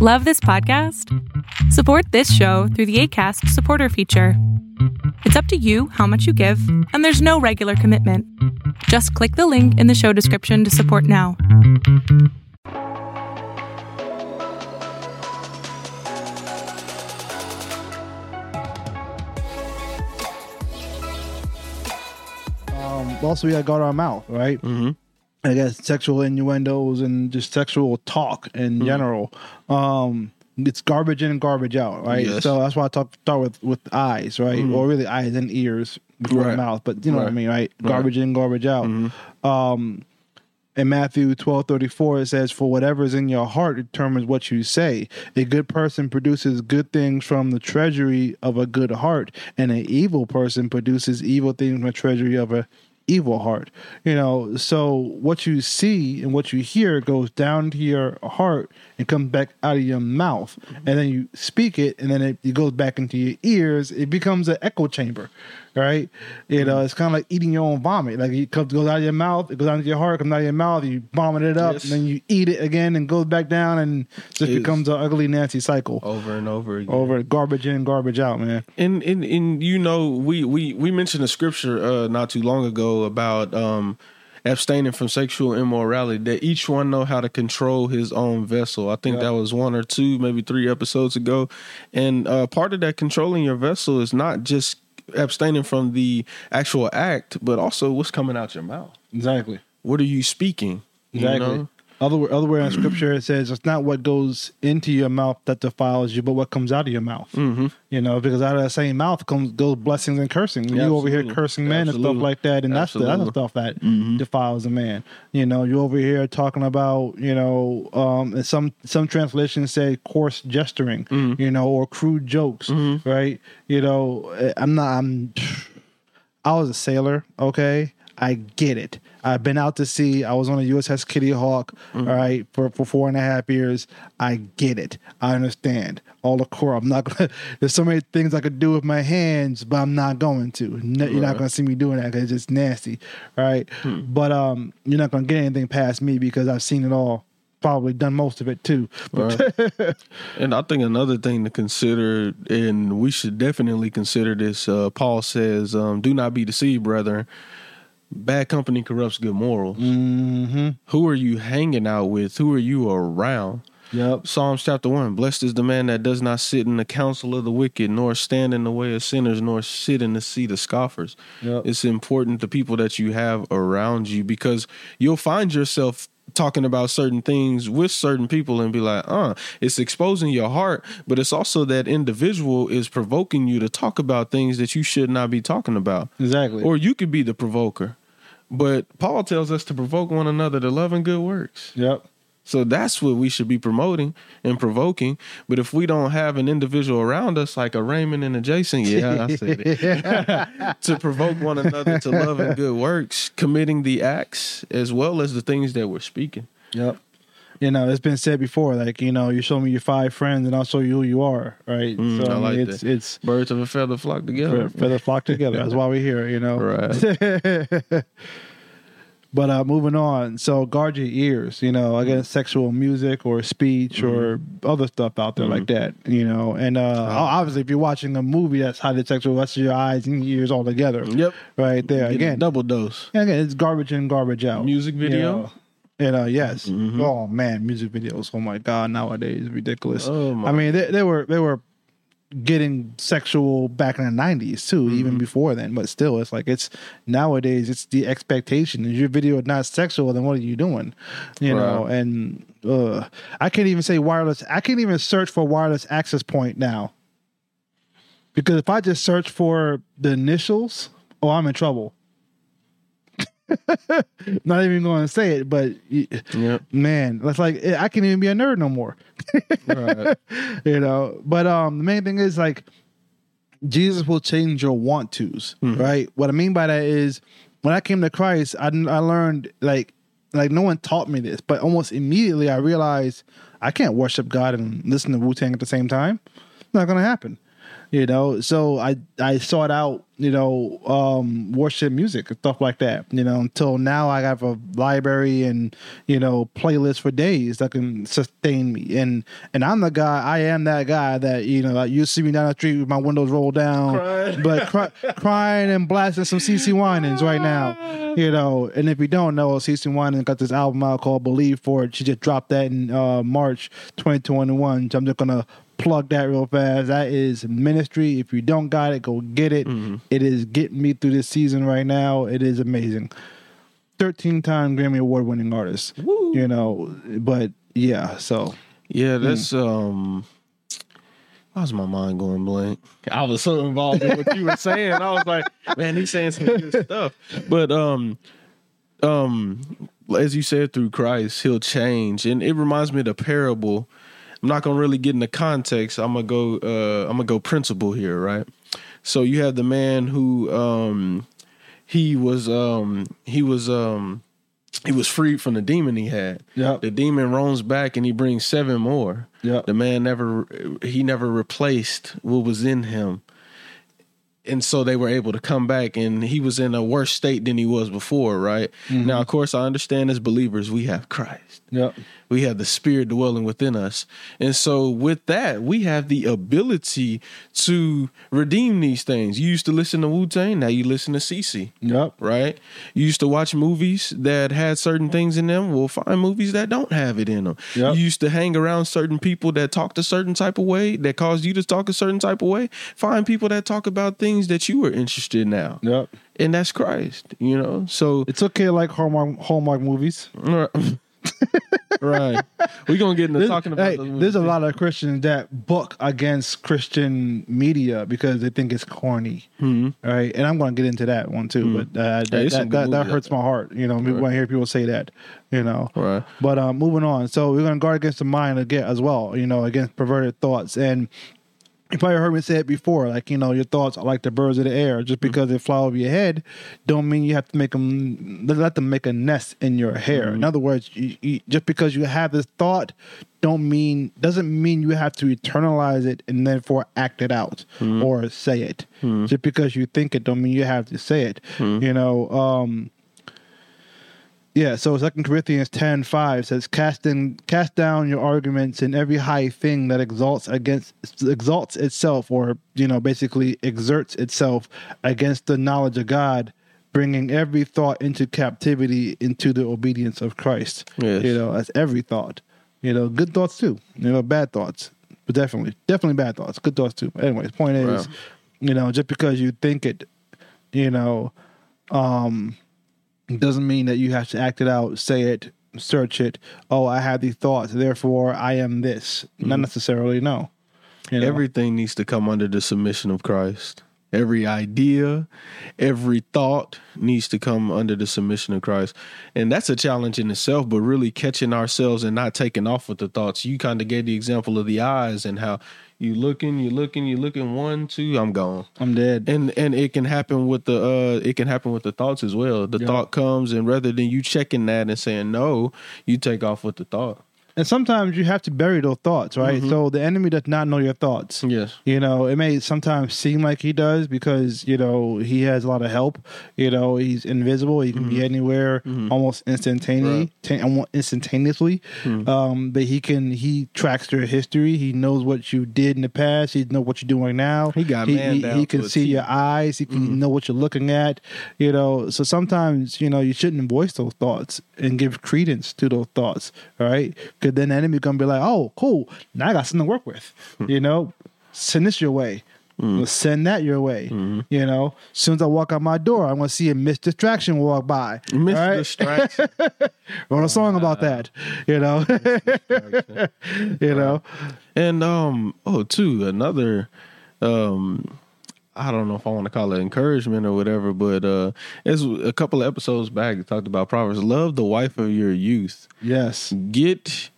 Love this podcast? Support this show through the ACAST supporter feature. It's up to you how much you give, and there's no regular commitment. Just click the link in the show description to support now. Um, also, we got to guard our mouth, right? Mm-hmm. I guess sexual innuendos and just sexual talk Mm-hmm. in general. Um, it's garbage in and garbage out, right? Yes. So that's why I talk start with with eyes, right? Or really eyes and ears before the Right. mouth, but you know what I mean, right? Right. Garbage in, garbage out. Um, in Matthew twelve thirty four, it says, "For whatever is in your heart determines what you say. A good person produces good things from the treasury of a good heart, and an evil person produces evil things from the treasury of a evil heart." You know, so what you see and what you hear goes down to your heart and comes back out of your mouth, and then you speak it, and then it, it goes back into your ears. It becomes an echo chamber, right? You know, it's kind of like eating your own vomit. Like it comes, goes out of your mouth, it goes out into your heart, comes out of your mouth, you vomit it up, Yes. and then you eat it again and goes back down, and just It's- becomes an ugly, nasty cycle. Over and over again. Over garbage in, garbage out, man. And and and you know, we we we mentioned a scripture uh not too long ago about um abstaining from sexual immorality that each one know how to control his own vessel. I think Yeah. that was one or two, maybe three episodes ago. And uh part of that controlling your vessel is not just abstaining from the actual act, but also what's coming out your mouth. Exactly. What are you speaking? You Exactly. know? Other otherwhere in scripture it says it's not what goes into your mouth that defiles you, but what comes out of your mouth. Mm-hmm. You know, because out of that same mouth comes those blessings and cursing. Yeah, you over here absolutely. cursing men and stuff like that, and that's the, that's the Absolutely. stuff that Mm-hmm. defiles a man. You know, you over here talking about you know, um, some some translations say coarse gesturing, Mm-hmm. you know, or crude jokes, right? You know, eh, I'm not. I'm. I was a sailor, okay? I get it. I've been out to sea. I was on a USS Kitty Hawk, all right, for, for four and a half years. I get it. I understand. All the core. I'm not gonna there's so many things I could do with my hands, but I'm not going to. No, You're not gonna see me doing that because it's just nasty. Right. But um you're not gonna get anything past me because I've seen it all. Probably done most of it too. Right. and I think another thing to consider, and we should definitely consider this. Uh, Paul says, um, "Do not be deceived, brethren. Bad company corrupts good morals. Mm-hmm. Who are you hanging out with? Who are you around?" Yep. Psalms chapter one: Blessed is the man that does not sit in the counsel of the wicked, nor stand in the way of sinners, nor sit in the seat of scoffers. Yep. It's important the people that you have around you because you'll find yourself talking about certain things with certain people and be like, uh, it's exposing your heart, but it's also that individual is provoking you to talk about things that you should not be talking about. Exactly. Or you could be the provoker. But Paul tells us to provoke one another to love and good works. yep. So that's what we should be promoting and provoking. But if we don't have an individual around us, like a Raymond and a Jason, yeah, I said it, to provoke one another to love and good works, committing the acts as well as the things that we're speaking. Yep. You know, it's been said before, like, you know, you show me your five friends and I'll show you who you are, right? Mm, I mean, like it's that. it's Birds of a feather flock together. feather flock together. That's why we're here, you know. Right. But uh moving on, so guard your ears, you know, against sexual music or speech or other stuff out there like that, you know. And uh obviously if you're watching a movie that's highly sexual, that's your eyes and ears all together. Yep. Right there. Again, double dose. Yeah, again, it's garbage in, garbage out. Music You video? know. And uh, yes. Mhm. Oh man, music videos. Oh my god, nowadays ridiculous. Oh, my- I mean, they, they were they were getting sexual back in the nineties too, even Mm-hmm. before then. But still, it's like it's nowadays. It's the expectation. If your video is not sexual, then what are you doing? You know. And uh, I can't even say wireless. I can't even search for wireless access point now. Because if I just search for the initials, oh, I'm in trouble. Not even going to say it, but Yep. man, that's like I can't even be a nerd no more. Right. you know, but um, the main thing is like Jesus will change your want tos, right? What I mean by that is when I came to Christ, I I learned like like no one taught me this, but almost immediately I realized I can't worship God and listen to Wu Tang at the same time. It's not gonna happen. You know, so I I sought out you know um, worship music and stuff like that. You know, until now I have a library and you know playlist for days that can sustain me. And and I'm the guy. I am that guy that you know like you see me down the street with my windows rolled down, Crying. but cry, crying and blasting some CeCe Winans right now. You know, and if you don't know, CeCe Winan got this album out called Believe for it. She just dropped that in uh, March 2021. So I'm just gonna plug that real fast. That is ministry. If you don't got it, go get it. It is getting me through this season right now. It is amazing. 13 time Grammy Award winning artist. You know, but yeah, so Yeah, that's um. Why was my mind going blank? I was so involved in what you were saying. I was like, man, he's saying some good stuff. But um, um, as you said, through Christ, He'll change, and it reminds me of the parable. I'm not gonna really get into context. I'm gonna go. Uh, I'm gonna go principle here, right? So you have the man who um, he was um, he was um, he was freed from the demon he had. Yep. The demon roams back and he brings seven more. Yep. The man never he never replaced what was in him. And so they were able to come back and he was in a worse state than he was before, right? Now, of course, I understand as believers we have Christ. Yep. We have the spirit dwelling within us. And so with that, we have the ability to redeem these things. You used to listen to Wu-Tang, now you listen to CeCe Yep. right? You used to watch movies that had certain things in them. We'll find movies that don't have it in them. Yep. You used to hang around certain people that talked a certain type of way, that caused you to talk a certain type of way. Find people that talk about things that you are interested in now, Yep. and that's Christ. You know, so It's okay like Hallmark Hallmark movies. right. We're gonna get into There's, talking about. hey, there's a lot of Christians that book against Christian media because they think it's corny, Mhm. right? And I'm going to get into that one too. But uh, that, that, that, that hurts my heart. You know, when I hear people say that. You know, Right. But um, moving on. So we're going to guard against the mind again as well. You know, against perverted thoughts and. You probably heard me say it before, like you know, your thoughts are like the birds of the air. Just mm-hmm. because they fly over your head, don't mean you have to make them let them make a nest in your hair. Mm-hmm. In other words, you, you, just because you have this thought, don't mean doesn't mean you have to eternalize it and therefore act it out mm-hmm. or say it. Just because you think it, don't mean you have to say it. You know. Um, yeah, so Second Corinthians ten five says, "Cast in, cast down your arguments and every high thing that exalts against exalts itself, or you know, basically exerts itself against the knowledge of God, bringing every thought into captivity into the obedience of Christ." Yes. You know, that's every thought. You know, good thoughts too. You know, bad thoughts, but definitely, definitely bad thoughts. Good thoughts too. Anyways, the point is, Right. you know, just because you think it, you know, um doesn't mean that you have to act it out, say it, search it. Oh, I have these thoughts, therefore I am this. Not mm-hmm. necessarily, no. You know? Everything needs to come under the submission of Christ. Every idea, every thought needs to come under the submission of Christ. And that's a challenge in itself, but really catching ourselves and not taking off with the thoughts. You kind of gave the example of the eyes and how you looking, you looking, you looking, one, two, I'm gone. I'm dead. And and it can happen with the uh it can happen with the thoughts as well. The Yeah. thought comes and rather than you checking that and saying no, you take off with the thought. And sometimes you have to bury those thoughts, right? Mm-hmm. So the enemy does not know your thoughts. Yes. You know, it may sometimes seem like he does because, you know, he has a lot of help. You know, he's invisible. He can be anywhere almost instantaneously, ta- almost instantaneously. Um, but he can, he tracks your history. He knows what you did in the past. He knows what you're doing now. He got he, man he, down he to can see your eyes. He can know what you're looking at. You know, so sometimes, you know, you shouldn't voice those thoughts and give credence to those thoughts, right? Because then the enemy gonna be like, oh, cool, now I got something to work with. you know, send this your way. Well, Send that your way. You know, as soon as I walk out my door, I'm gonna see a missed distraction walk by. Miss All right? distraction. Wrote a song about that. You know, you know. And um oh too another um I don't know if I want to call it encouragement or whatever, but uh as a couple of episodes back it talked about Proverbs, love the wife of your youth. Yes. Get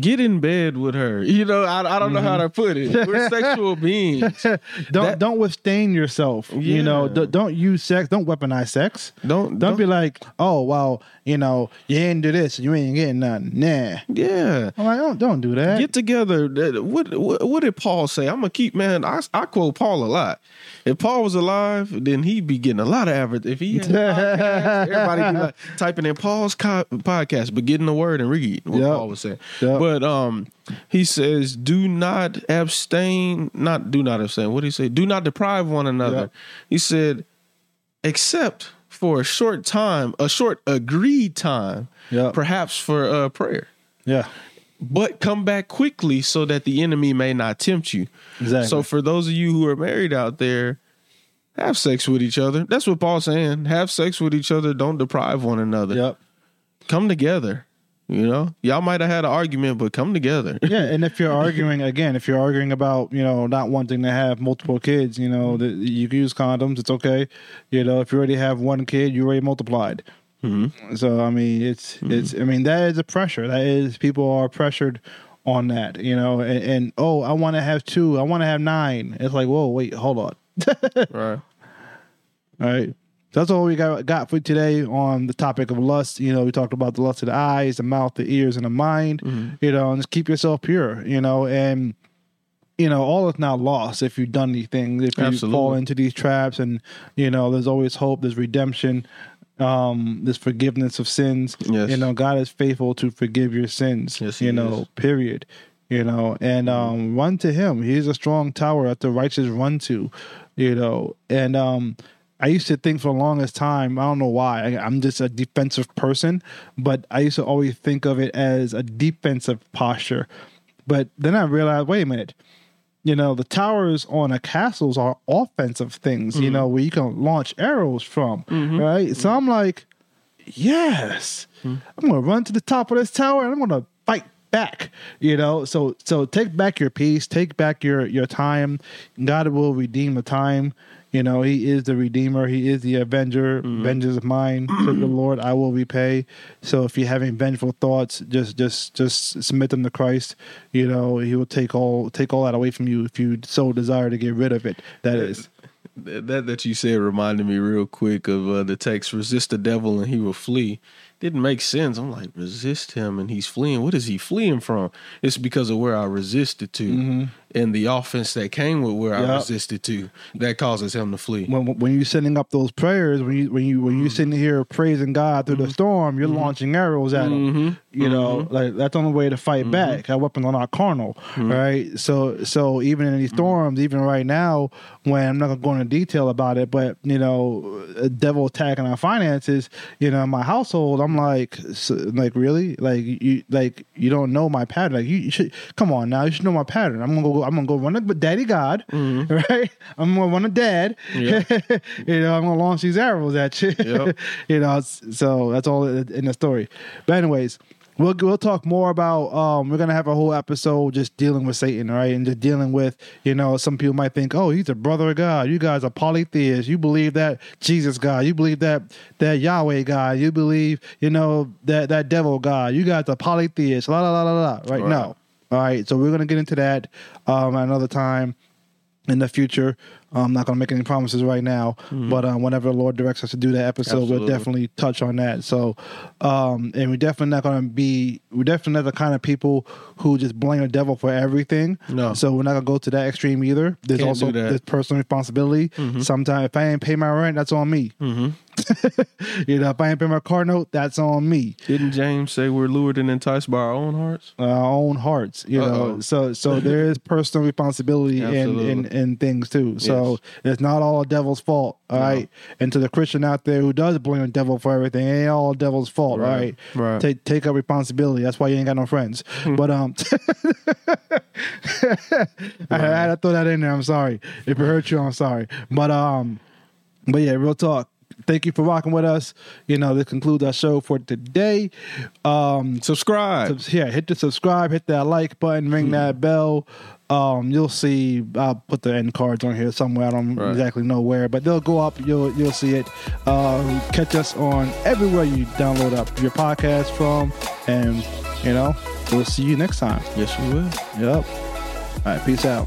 get in bed with her. You know, I, I don't know how mm-hmm. to put it. We're sexual beings. don't That- don't withstain yourself. You know, D- don't use sex. Don't weaponize sex. Don't Don't be like, oh well, you know, you ain't do this, you ain't getting nothing. Nah. yeah. I'm like, don't don't do that. Get together. What, what what did Paul say? I'm gonna keep man. I, I quote Paul a lot. If Paul was alive, then he'd be getting a lot of average. If he podcast, everybody be like typing in Paul's co- podcast, but getting the word and read what Yep. Paul was saying. Yep. But um, he says, "Do not abstain. Not do not abstain. What did he say? Do not deprive one another." Yep. He said, "Except for a short time, a short agreed time, Yep. perhaps for uh, prayer." yeah. but come back quickly so that the enemy may not tempt you. Exactly. So for those of you who are married out there, have sex with each other. That's what Paul's saying. Have sex with each other. Don't deprive one another. Yep. Come together. You know, y'all might have had an argument, but come together. Yeah, and if you're arguing again, if you're arguing about you know not wanting to have multiple kids, you know that you can use condoms. It's okay. You know, if you already have one kid, you already multiplied. Mm-hmm. So I mean, it's mm-hmm. it's. I mean, that is a pressure. That is people are pressured on that. You know, and, and oh, I want to have two. I want to have nine. It's like, whoa, wait, hold on. right. All right. That's all we got got for today on the topic of lust. You know, we talked about the lust of the eyes, the mouth, the ears, and the mind. You know, and just keep yourself pure. You know, and you know, all is not lost if you've done these things. If you Absolutely. fall into these traps, and you know, there's always hope. There's redemption. Um, there's forgiveness of sins. Yes. You know, God is faithful to forgive your sins. Yes, you know, is. period. You know, and um, run to Him. He's a strong tower that the righteous run to. You know, and um, I used to think for the longest time. I don't know why. I, I'm just a defensive person, but I used to always think of it as a defensive posture. But then I realized, wait a minute. You know, the towers on a castles are offensive things. You mm-hmm. know, where you can launch arrows from, mm-hmm. right? So I'm like, yes, mm-hmm. I'm gonna run to the top of this tower and I'm gonna fight back. You know, so so take back your peace, take back your your time. God will redeem the time. You know, He is the Redeemer. He is the Avenger. Vengeance is mine, said the Lord. I will repay. So if you're having vengeful thoughts, just just just submit them to Christ. You know, He will take all take all that away from you if you so desire to get rid of it. That is. That that that you said reminded me real quick of uh, the text "resist the devil and he will flee." Didn't make sense. I'm like, resist him and he's fleeing. What is he fleeing from? It's because of where I resisted to, mm-hmm. and the offense that came with where I resisted to that causes him to flee. when when you're sending up those prayers, when you when you when you're mm. sitting here praising God through the mm-hmm. storm, you're mm-hmm. launching arrows at him. You know, like that's the only way to fight back. Our weapons are not carnal, right? So so even in these storms, even right now, when I'm not gonna go into detail about it, but you know, a devil attacking our finances, you know, my household, I'm like, so, like really, like you like you don't know my pattern. Like you, you should come on now, you should know my pattern. I'm gonna go. I'm gonna go run to Daddy God, mm-hmm. right? I'm gonna run to Dad. Yeah. you know, I'm gonna launch these arrows at you. Yep. you know, so that's all in the story. But anyways, we'll we'll talk more about. Um, we're gonna have a whole episode just dealing with Satan, right, and just dealing with. You know, some people might think, oh, he's a brother of God. You guys are polytheists. You believe that Jesus God. You believe that that Yahweh God. You believe, you know, that that devil God. You guys are polytheists. La la la la la. Right? Right. No. All right. So we're gonna get into that um, another time in the future. I'm not going to make any promises right now, but um, whenever the Lord directs us to do that episode, we'll definitely touch on that. So, um, and we're definitely not going to be, we're definitely not the kind of people who just blame the devil for everything. No. So we're not going to go to that extreme either. There's Can't also this personal responsibility. Sometimes if I ain't pay my rent, that's on me. you know, if I ain't pay my car note, that's on me. Didn't James say we're lured and enticed by our own hearts? our own hearts you know. Uh-oh. so so there is personal responsibility in, in in things too. So Yes. it's not all devil's fault all right? And to the christian out there who does blame the devil for everything it ain't all devil's fault all right Right, right. take take up responsibility. That's why you ain't got no friends. But um I had to throw that in there. I'm sorry. If it hurt you i'm sorry. But um but yeah, real talk. Thank you for rocking with us. You know, this concludes our show for today. Um, Subscribe. subs- yeah, hit the subscribe, hit that like button, ring that bell. Um, you'll see. I'll put the end cards on here somewhere. I don't Right. exactly know where, but they'll go up. You'll you'll see it. Uh, catch us on everywhere you download up your podcast from, and you know, We'll see you next time. Yes, we will. Yep. All right. Peace out.